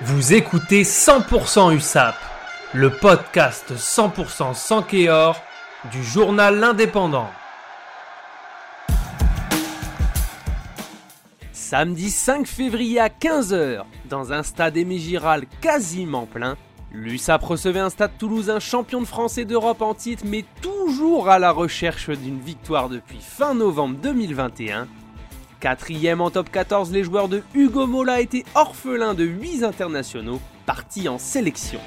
Vous écoutez 100% USAP, le podcast 100% sans Kéor du journal L'Indépendant. Samedi 5 février à 15h, dans un stade émigiral quasiment plein, l'USAP recevait un stade toulousain champion de France et d'Europe en titre, mais toujours à la recherche d'une victoire depuis fin novembre 2021. Quatrième en top 14, les joueurs de Hugo Mola étaient orphelins de 8 internationaux partis en sélection.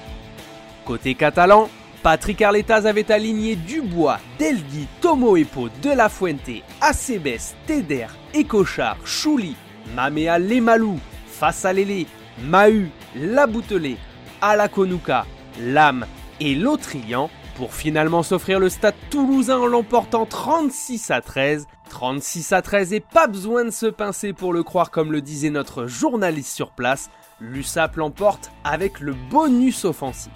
Côté catalan, Patrick Arletaz avait aligné Dubois, Delgui, Tomo Epo, De La Fuente, Acebes, Teder, Ecochard, Chouli, Mamea Lemalou, Fassalele, Mahu, Laboutelé, Alakonuka, Lame et Lotrian pour finalement s'offrir le stade toulousain en l'emportant 36 à 13. 36 à 13 et pas besoin de se pincer pour le croire comme le disait notre journaliste sur place, l'USAP l'emporte avec le bonus offensif.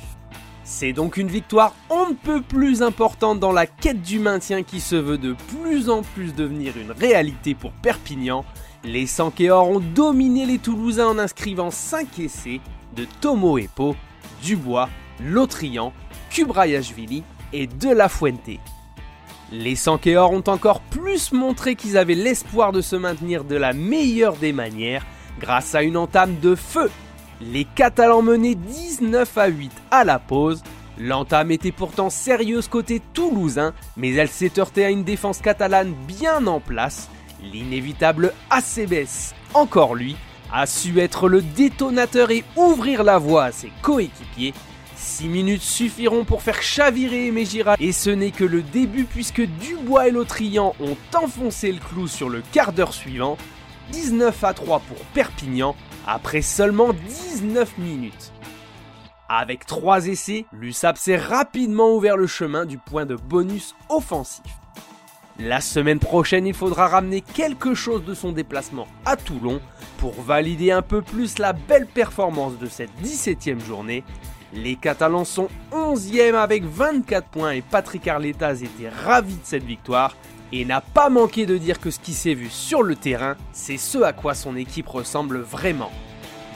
C'est donc une victoire on ne peut plus importante dans la quête du maintien qui se veut de plus en plus devenir une réalité pour Perpignan. Les Sankéors ont dominé les Toulousains en inscrivant 5 essais de Tomo Epo, Dubois, Lotrian, Kubrayashvili et De La Fuente. Les Sankéors ont encore plus montré qu'ils avaient l'espoir de se maintenir de la meilleure des manières grâce à une entame de feu. Les Catalans menaient 19 à 8 à la pause. L'entame était pourtant sérieuse côté toulousain, mais elle s'est heurtée à une défense catalane bien en place. L'inévitable Acebes, encore lui, a su être le détonateur et ouvrir la voie à ses coéquipiers 6 minutes suffiront pour faire chavirer Aimé et ce n'est que le début puisque Dubois et Lotrian ont enfoncé le clou sur le quart d'heure suivant. 19 à 3 pour Perpignan après seulement 19 minutes. Avec 3 essais, l'USAP s'est rapidement ouvert le chemin du point de bonus offensif. La semaine prochaine, il faudra ramener quelque chose de son déplacement à Toulon pour valider un peu plus la belle performance de cette 17e journée les Catalans sont 11e avec 24 points et Patrick Arletaz était ravi de cette victoire et n'a pas manqué de dire que ce qui s'est vu sur le terrain, c'est ce à quoi son équipe ressemble vraiment.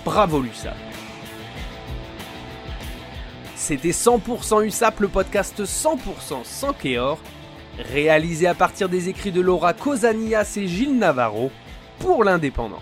Bravo l'USAP C'était 100% USAP, le podcast 100% sans Kéor, réalisé à partir des écrits de Laura Cosanias et Gilles Navarro pour l'Indépendant.